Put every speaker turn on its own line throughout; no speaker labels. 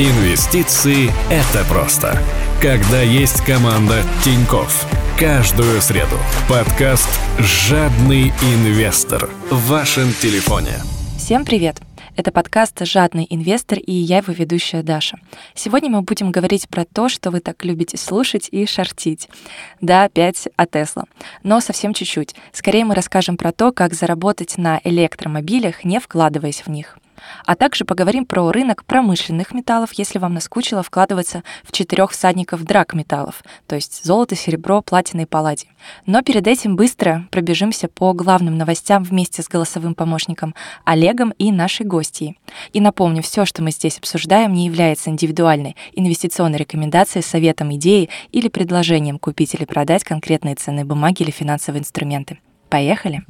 Инвестиции – это просто. Когда есть команда Тиньков. Каждую среду. Подкаст «Жадный инвестор» в вашем телефоне.
Всем привет! Это подкаст «Жадный инвестор» и я его ведущая Даша. Сегодня мы будем говорить про то, что вы так любите слушать и шортить. Да, опять о Тесла. Но совсем чуть-чуть. Скорее мы расскажем про то, как заработать на электромобилях, не вкладываясь в них. А также поговорим про рынок промышленных металлов, если вам наскучило вкладываться в четырех всадников драк металлов, то есть золото, серебро, платина и палладий. Но перед этим быстро пробежимся по главным новостям вместе с голосовым помощником Олегом и нашей гостьей. И напомню, все, что мы здесь обсуждаем, не является индивидуальной инвестиционной рекомендацией, советом, идеей или предложением купить или продать конкретные ценные бумаги или финансовые инструменты. Поехали!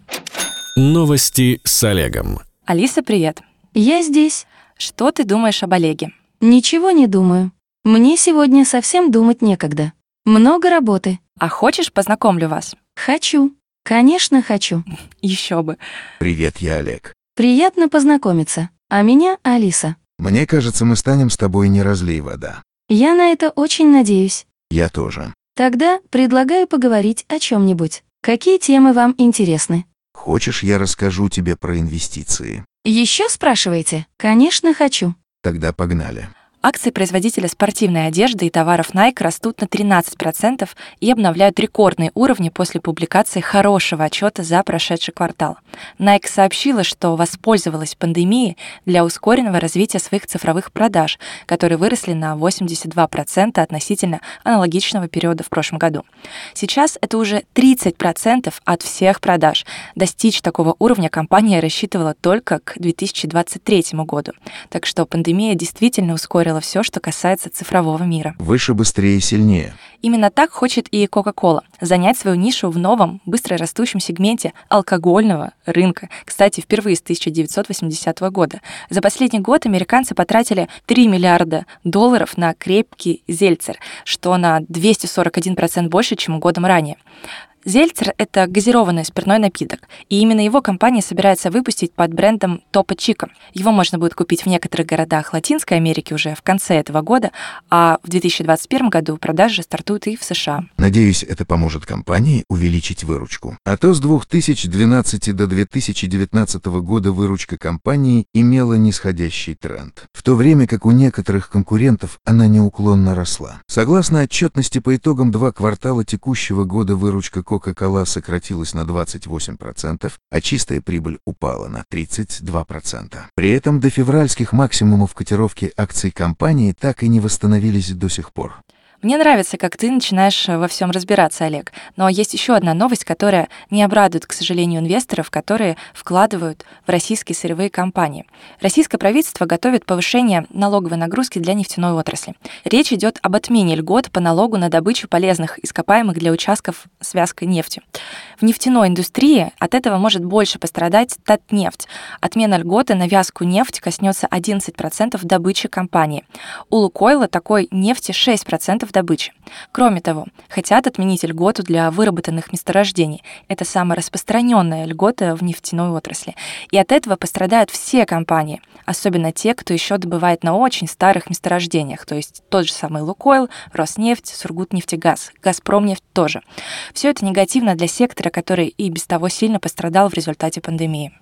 Новости с Олегом.
Алиса, привет!
Я здесь.
Что ты думаешь об Олеге?
Ничего не думаю. Мне сегодня совсем думать некогда. Много работы.
А хочешь, познакомлю вас?
Хочу. Конечно, хочу.
Еще бы.
Привет, я Олег.
Приятно познакомиться. А меня Алиса.
Мне кажется, мы станем с тобой не разлей вода.
Я на это очень надеюсь.
Я тоже.
Тогда предлагаю поговорить о чем-нибудь. Какие темы вам интересны?
Хочешь, я расскажу тебе про инвестиции?
Еще спрашиваете? Конечно, хочу.
Тогда погнали.
Акции производителя спортивной одежды и товаров Nike растут на 13% и обновляют рекордные уровни после публикации хорошего отчета за прошедший квартал. Nike сообщила, что воспользовалась пандемией для ускоренного развития своих цифровых продаж, которые выросли на 82% относительно аналогичного периода в прошлом году. Сейчас это уже 30% от всех продаж. Достичь такого уровня компания рассчитывала только к 2023 году. Так что пандемия действительно ускорила ускорила все, что касается цифрового мира.
Выше, быстрее, сильнее.
Именно так хочет и Coca-Cola – занять свою нишу в новом, быстро растущем сегменте алкогольного рынка. Кстати, впервые с 1980 года. За последний год американцы потратили 3 миллиарда долларов на крепкий зельцер, что на 241% больше, чем годом ранее. Зельцер — это газированный спиртной напиток, и именно его компания собирается выпустить под брендом Топа Чика. Его можно будет купить в некоторых городах Латинской Америки уже в конце этого года, а в 2021 году продажи стартуют и в США.
Надеюсь, это поможет компании увеличить выручку. А то с 2012 до 2019 года выручка компании имела нисходящий тренд, в то время как у некоторых конкурентов она неуклонно росла. Согласно отчетности по итогам два квартала текущего года выручка Coca-Cola сократилась на 28%, а чистая прибыль упала на 32%. При этом до февральских максимумов котировки акций компании так и не восстановились до сих пор.
Мне нравится, как ты начинаешь э, во всем разбираться, Олег. Но есть еще одна новость, которая не обрадует, к сожалению, инвесторов, которые вкладывают в российские сырьевые компании. Российское правительство готовит повышение налоговой нагрузки для нефтяной отрасли. Речь идет об отмене льгот по налогу на добычу полезных ископаемых для участков с вязкой нефти. В нефтяной индустрии от этого может больше пострадать Татнефть. Отмена льготы на вязкую нефть коснется 11% добычи компании. У Лукойла такой нефти 6% добычи. Кроме того, хотят отменить льготу для выработанных месторождений. Это самая распространенная льгота в нефтяной отрасли. И от этого пострадают все компании, особенно те, кто еще добывает на очень старых месторождениях, то есть тот же самый Лукойл, Роснефть, Сургутнефтегаз, Газпромнефть тоже. Все это негативно для сектора, который и без того сильно пострадал в результате пандемии.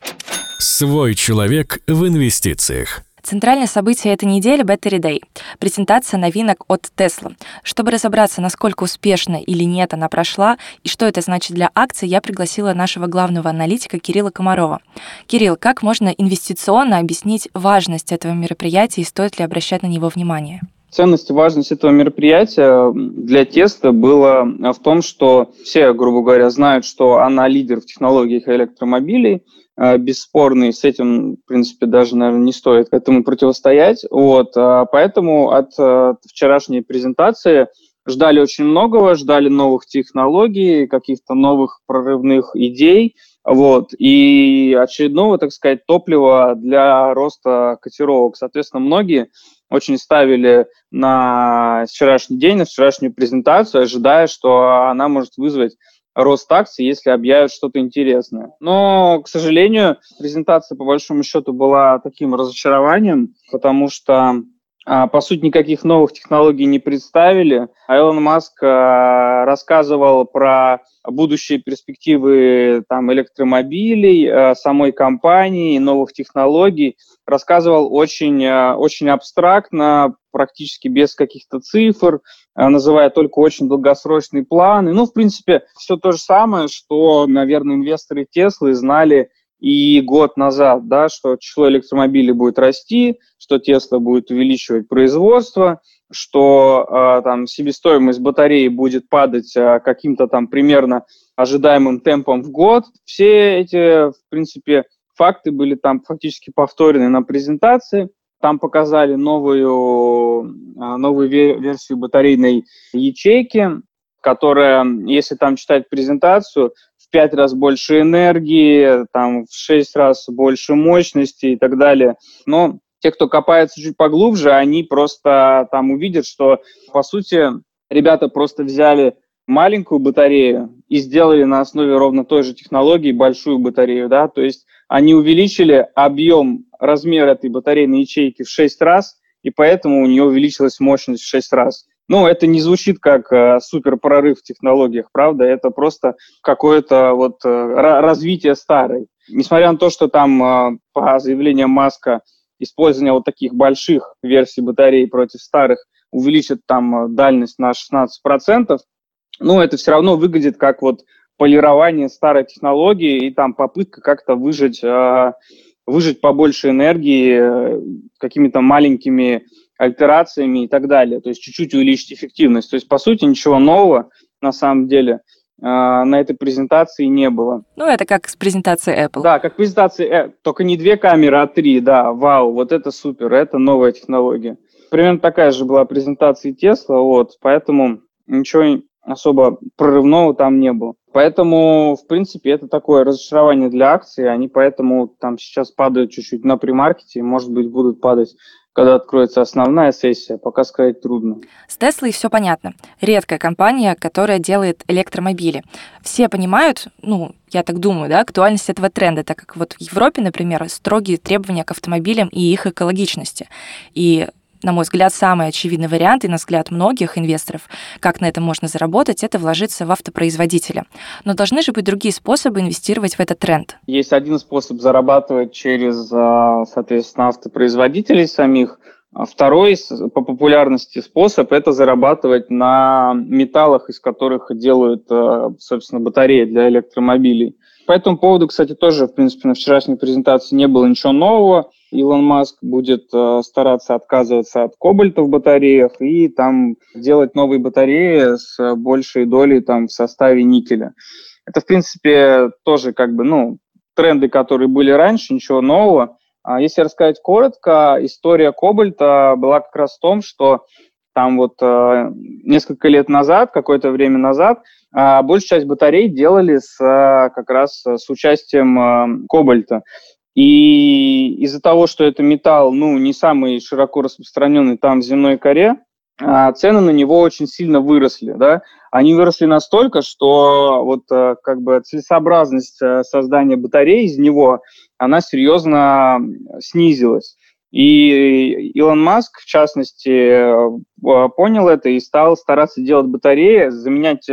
Свой человек в инвестициях.
Центральное событие этой недели — Battery Day — презентация новинок от Tesla. Чтобы разобраться, насколько успешно или нет она прошла и что это значит для акций, я пригласила нашего главного аналитика Кирилла Комарова. Кирилл, как можно инвестиционно объяснить важность этого мероприятия и стоит ли обращать на него внимание?
Ценность и важность этого мероприятия для теста было в том, что все, грубо говоря, знают, что она лидер в технологиях электромобилей, бесспорный, с этим, в принципе, даже, наверное, не стоит этому противостоять. Вот, а поэтому от э, вчерашней презентации ждали очень многого, ждали новых технологий, каких-то новых прорывных идей, вот, и очередного, так сказать, топлива для роста котировок. Соответственно, многие очень ставили на вчерашний день, на вчерашнюю презентацию, ожидая, что она может вызвать рост акций, если объявят что-то интересное. Но, к сожалению, презентация по большому счету была таким разочарованием, потому что по сути, никаких новых технологий не представили. А Илон Маск а, рассказывал про будущие перспективы там, электромобилей, а, самой компании, новых технологий. Рассказывал очень, очень абстрактно, практически без каких-то цифр, называя только очень долгосрочные планы. Ну, в принципе, все то же самое, что, наверное, инвесторы Теслы знали и год назад, да, что число электромобилей будет расти, что Tesla будет увеличивать производство, что э, там себестоимость батареи будет падать э, каким-то там примерно ожидаемым темпом в год. Все эти, в принципе, факты были там фактически повторены на презентации. Там показали новую, новую версию батарейной ячейки, которая, если там читать презентацию, в пять раз больше энергии, там в шесть раз больше мощности и так далее. Но те, кто копается чуть поглубже, они просто там увидят, что, по сути, ребята просто взяли маленькую батарею и сделали на основе ровно той же технологии большую батарею, да, то есть они увеличили объем, размер этой батарейной ячейки в 6 раз, и поэтому у нее увеличилась мощность в 6 раз. Ну, это не звучит как э, супер прорыв в технологиях, правда? Это просто какое-то вот э, развитие старой. Несмотря на то, что там э, по заявлениям Маска использование вот таких больших версий батарей против старых увеличит там э, дальность на 16%, ну, это все равно выглядит как вот полирование старой технологии и там попытка как-то выжать, э, выжать побольше энергии э, какими-то маленькими альтерациями и так далее, то есть чуть-чуть увеличить эффективность. То есть, по сути, ничего нового на самом деле а, на этой презентации не было.
Ну, это как с презентацией Apple.
Да, как презентации, э, только не две камеры, а три, да, вау, вот это супер, это новая технология. Примерно такая же была презентация Tesla, вот, поэтому ничего особо прорывного там не было. Поэтому, в принципе, это такое разочарование для акций, они поэтому там сейчас падают чуть-чуть на примаркете, может быть, будут падать когда откроется основная сессия, пока сказать трудно.
С Теслой все понятно. Редкая компания, которая делает электромобили. Все понимают, ну, я так думаю, да, актуальность этого тренда, так как вот в Европе, например, строгие требования к автомобилям и их экологичности. И на мой взгляд, самый очевидный вариант, и на взгляд многих инвесторов, как на этом можно заработать, это вложиться в автопроизводителя. Но должны же быть другие способы инвестировать в этот тренд.
Есть один способ зарабатывать через, а, соответственно, автопроизводителей самих. А второй по популярности способ – это зарабатывать на металлах, из которых делают, а, собственно, батареи для электромобилей. По этому поводу, кстати, тоже, в принципе, на вчерашней презентации не было ничего нового. Илон Маск будет э, стараться отказываться от кобальта в батареях и там делать новые батареи с большей долей там в составе никеля. Это, в принципе, тоже как бы, ну, тренды, которые были раньше, ничего нового. А если рассказать коротко, история кобальта была как раз в том, что там вот э, несколько лет назад, какое-то время назад, э, большую часть батарей делали с, э, как раз с участием э, кобальта. И из-за того, что это металл, ну, не самый широко распространенный там в земной коре, а, цены на него очень сильно выросли, да. Они выросли настолько, что вот э, как бы целесообразность э, создания батареи из него, она серьезно снизилась. И Илон Маск, в частности, э, понял это и стал стараться делать батареи, заменять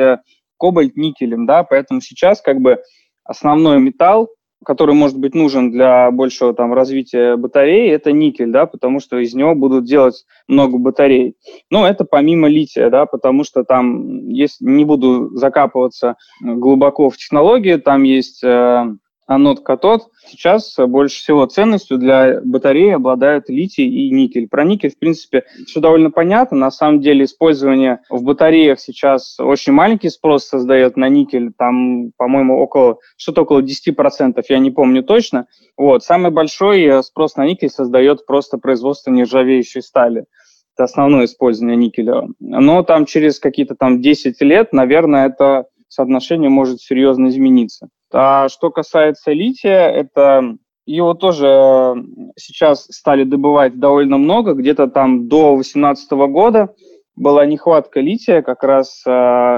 кобальт никелем, да, поэтому сейчас как бы основной металл который может быть нужен для большего там развития батареи, это никель, да, потому что из него будут делать много батарей. Но это помимо лития, да, потому что там, если не буду закапываться глубоко в технологии, там есть э, анод катод. Сейчас больше всего ценностью для батареи обладают литий и никель. Про никель, в принципе, все довольно понятно. На самом деле использование в батареях сейчас очень маленький спрос создает на никель. Там, по-моему, около что-то около 10%, я не помню точно. Вот. Самый большой спрос на никель создает просто производство нержавеющей стали. Это основное использование никеля. Но там через какие-то там 10 лет, наверное, это соотношение может серьезно измениться. А что касается лития, это его тоже сейчас стали добывать довольно много, где-то там до 2018 года была нехватка лития как раз э,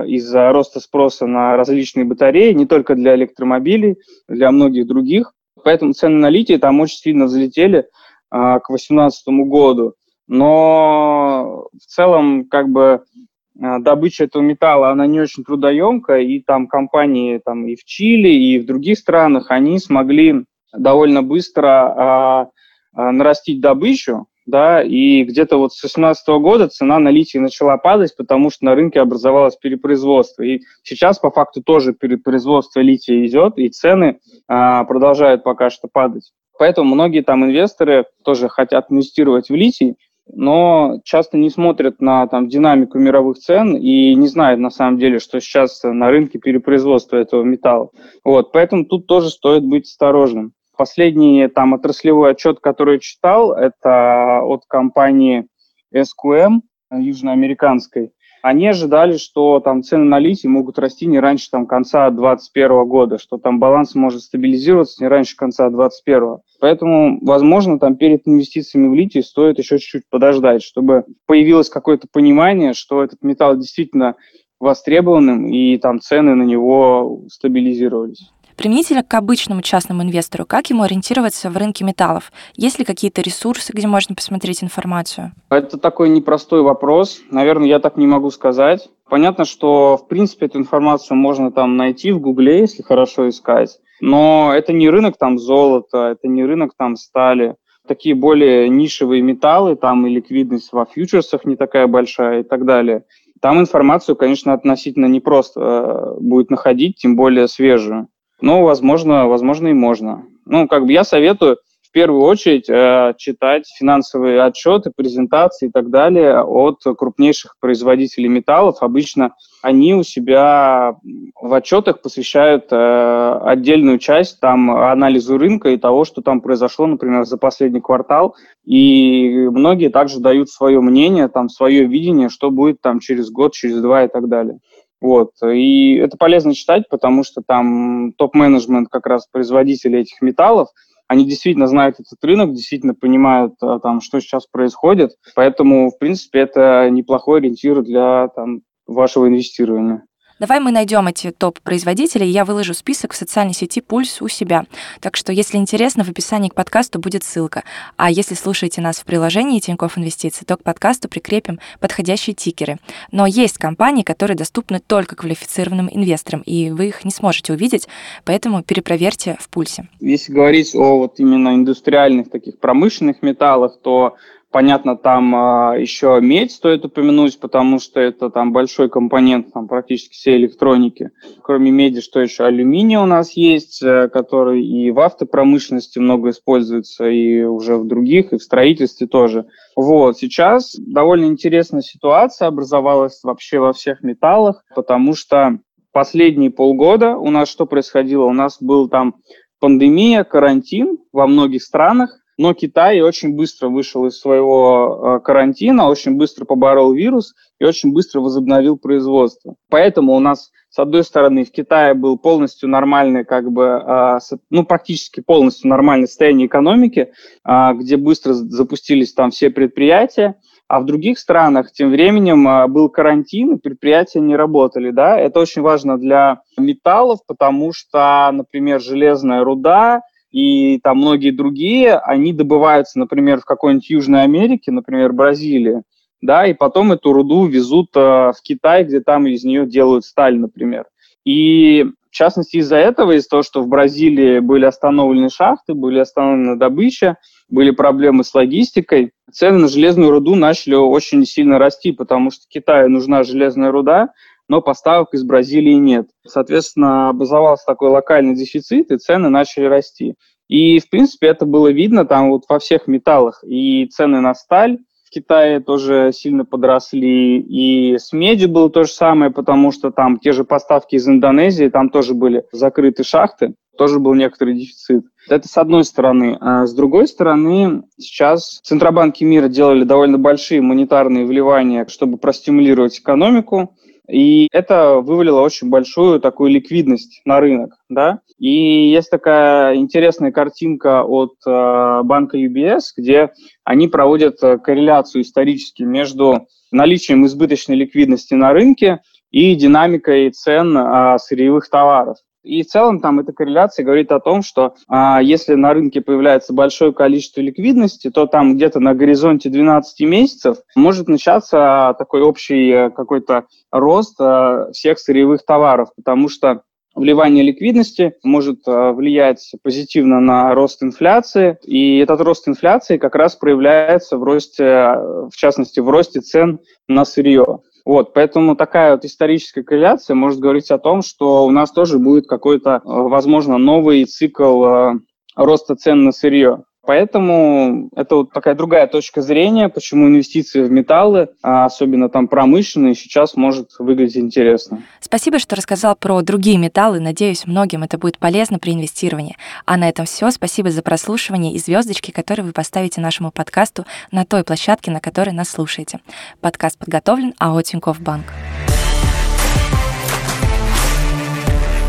из-за роста спроса на различные батареи, не только для электромобилей, для многих других. Поэтому цены на литий там очень сильно взлетели э, к 2018 году. но в целом как бы э, добыча этого металла, она не очень трудоемкая, и там компании там и в Чили, и в других странах, они смогли довольно быстро а, а, нарастить добычу, да, и где-то вот с 2018 года цена на литий начала падать, потому что на рынке образовалось перепроизводство. И сейчас по факту тоже перепроизводство лития идет, и цены а, продолжают пока что падать. Поэтому многие там инвесторы тоже хотят инвестировать в литий, но часто не смотрят на там, динамику мировых цен и не знают на самом деле, что сейчас на рынке перепроизводства этого металла. Вот, поэтому тут тоже стоит быть осторожным. Последний там отраслевой отчет, который я читал, это от компании SQM южноамериканской. Они ожидали, что там цены на литий могут расти не раньше там, конца 2021 года, что там баланс может стабилизироваться не раньше конца 2021. Поэтому, возможно, там перед инвестициями в литий стоит еще чуть-чуть подождать, чтобы появилось какое-то понимание, что этот металл действительно востребованным, и там цены на него стабилизировались.
Применительно к обычному частному инвестору, как ему ориентироваться в рынке металлов? Есть ли какие-то ресурсы, где можно посмотреть информацию?
Это такой непростой вопрос. Наверное, я так не могу сказать. Понятно, что, в принципе, эту информацию можно там найти в Гугле, если хорошо искать. Но это не рынок там золота, это не рынок там стали. Такие более нишевые металлы, там и ликвидность во фьючерсах не такая большая и так далее. Там информацию, конечно, относительно непросто э, будет находить, тем более свежую. Ну, возможно, возможно и можно. Ну, как бы я советую в первую очередь э, читать финансовые отчеты, презентации и так далее от крупнейших производителей металлов. Обычно они у себя в отчетах посвящают э, отдельную часть там анализу рынка и того, что там произошло, например, за последний квартал. И многие также дают свое мнение, там свое видение, что будет там через год, через два и так далее. Вот. И это полезно читать, потому что там топ-менеджмент как раз производителей этих металлов, они действительно знают этот рынок, действительно понимают, а, там, что сейчас происходит. Поэтому, в принципе, это неплохой ориентир для там, вашего инвестирования.
Давай мы найдем эти топ-производителей, я выложу список в социальной сети «Пульс» у себя. Так что, если интересно, в описании к подкасту будет ссылка. А если слушаете нас в приложении Тинькофф Инвестиции, то к подкасту прикрепим подходящие тикеры. Но есть компании, которые доступны только квалифицированным инвесторам, и вы их не сможете увидеть, поэтому перепроверьте в «Пульсе».
Если говорить о вот именно индустриальных таких промышленных металлах, то Понятно, там а, еще медь стоит упомянуть, потому что это там большой компонент там, практически всей электроники. Кроме меди, что еще? Алюминий у нас есть, э, который и в автопромышленности много используется, и уже в других, и в строительстве тоже. Вот, сейчас довольно интересная ситуация образовалась вообще во всех металлах, потому что последние полгода у нас что происходило? У нас был там пандемия, карантин во многих странах, но Китай очень быстро вышел из своего э, карантина, очень быстро поборол вирус и очень быстро возобновил производство. Поэтому у нас, с одной стороны, в Китае был полностью нормальный, как бы, э, ну, практически полностью нормальное состояние экономики, э, где быстро запустились там все предприятия, а в других странах тем временем был карантин, и предприятия не работали. Да? Это очень важно для металлов, потому что, например, железная руда – и там многие другие, они добываются, например, в какой-нибудь Южной Америке, например, Бразилии, да, и потом эту руду везут э, в Китай, где там из нее делают сталь, например. И в частности из-за этого, из-за того, что в Бразилии были остановлены шахты, были остановлены добыча, были проблемы с логистикой, цены на железную руду начали очень сильно расти, потому что Китаю нужна железная руда, но поставок из Бразилии нет. Соответственно, образовался такой локальный дефицит, и цены начали расти. И, в принципе, это было видно там вот во всех металлах. И цены на сталь в Китае тоже сильно подросли, и с медью было то же самое, потому что там те же поставки из Индонезии, там тоже были закрыты шахты, тоже был некоторый дефицит. Это с одной стороны. А с другой стороны, сейчас центробанки мира делали довольно большие монетарные вливания, чтобы простимулировать экономику. И это вывалило очень большую такую ликвидность на рынок. Да? И есть такая интересная картинка от э, банка UBS, где они проводят э, корреляцию исторически между наличием избыточной ликвидности на рынке и динамикой цен э, сырьевых товаров. И в целом там эта корреляция говорит о том, что а, если на рынке появляется большое количество ликвидности, то там где-то на горизонте 12 месяцев может начаться такой общий э, какой-то рост а, всех сырьевых товаров, потому что вливание ликвидности может а, влиять позитивно на рост инфляции, и этот рост инфляции как раз проявляется в росте, в частности, в росте цен на сырье. Вот, поэтому такая вот историческая корреляция может говорить о том, что у нас тоже будет какой-то, э, возможно, новый цикл э, роста цен на сырье. Поэтому это вот такая другая точка зрения, почему инвестиции в металлы, а особенно там промышленные, сейчас может выглядеть интересно.
Спасибо, что рассказал про другие металлы. Надеюсь, многим это будет полезно при инвестировании. А на этом все. Спасибо за прослушивание и звездочки, которые вы поставите нашему подкасту на той площадке, на которой нас слушаете. Подкаст подготовлен АО Тинькофф Банк.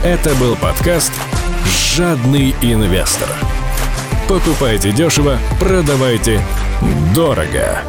Это был подкаст «Жадный инвестор». Покупайте дешево, продавайте дорого.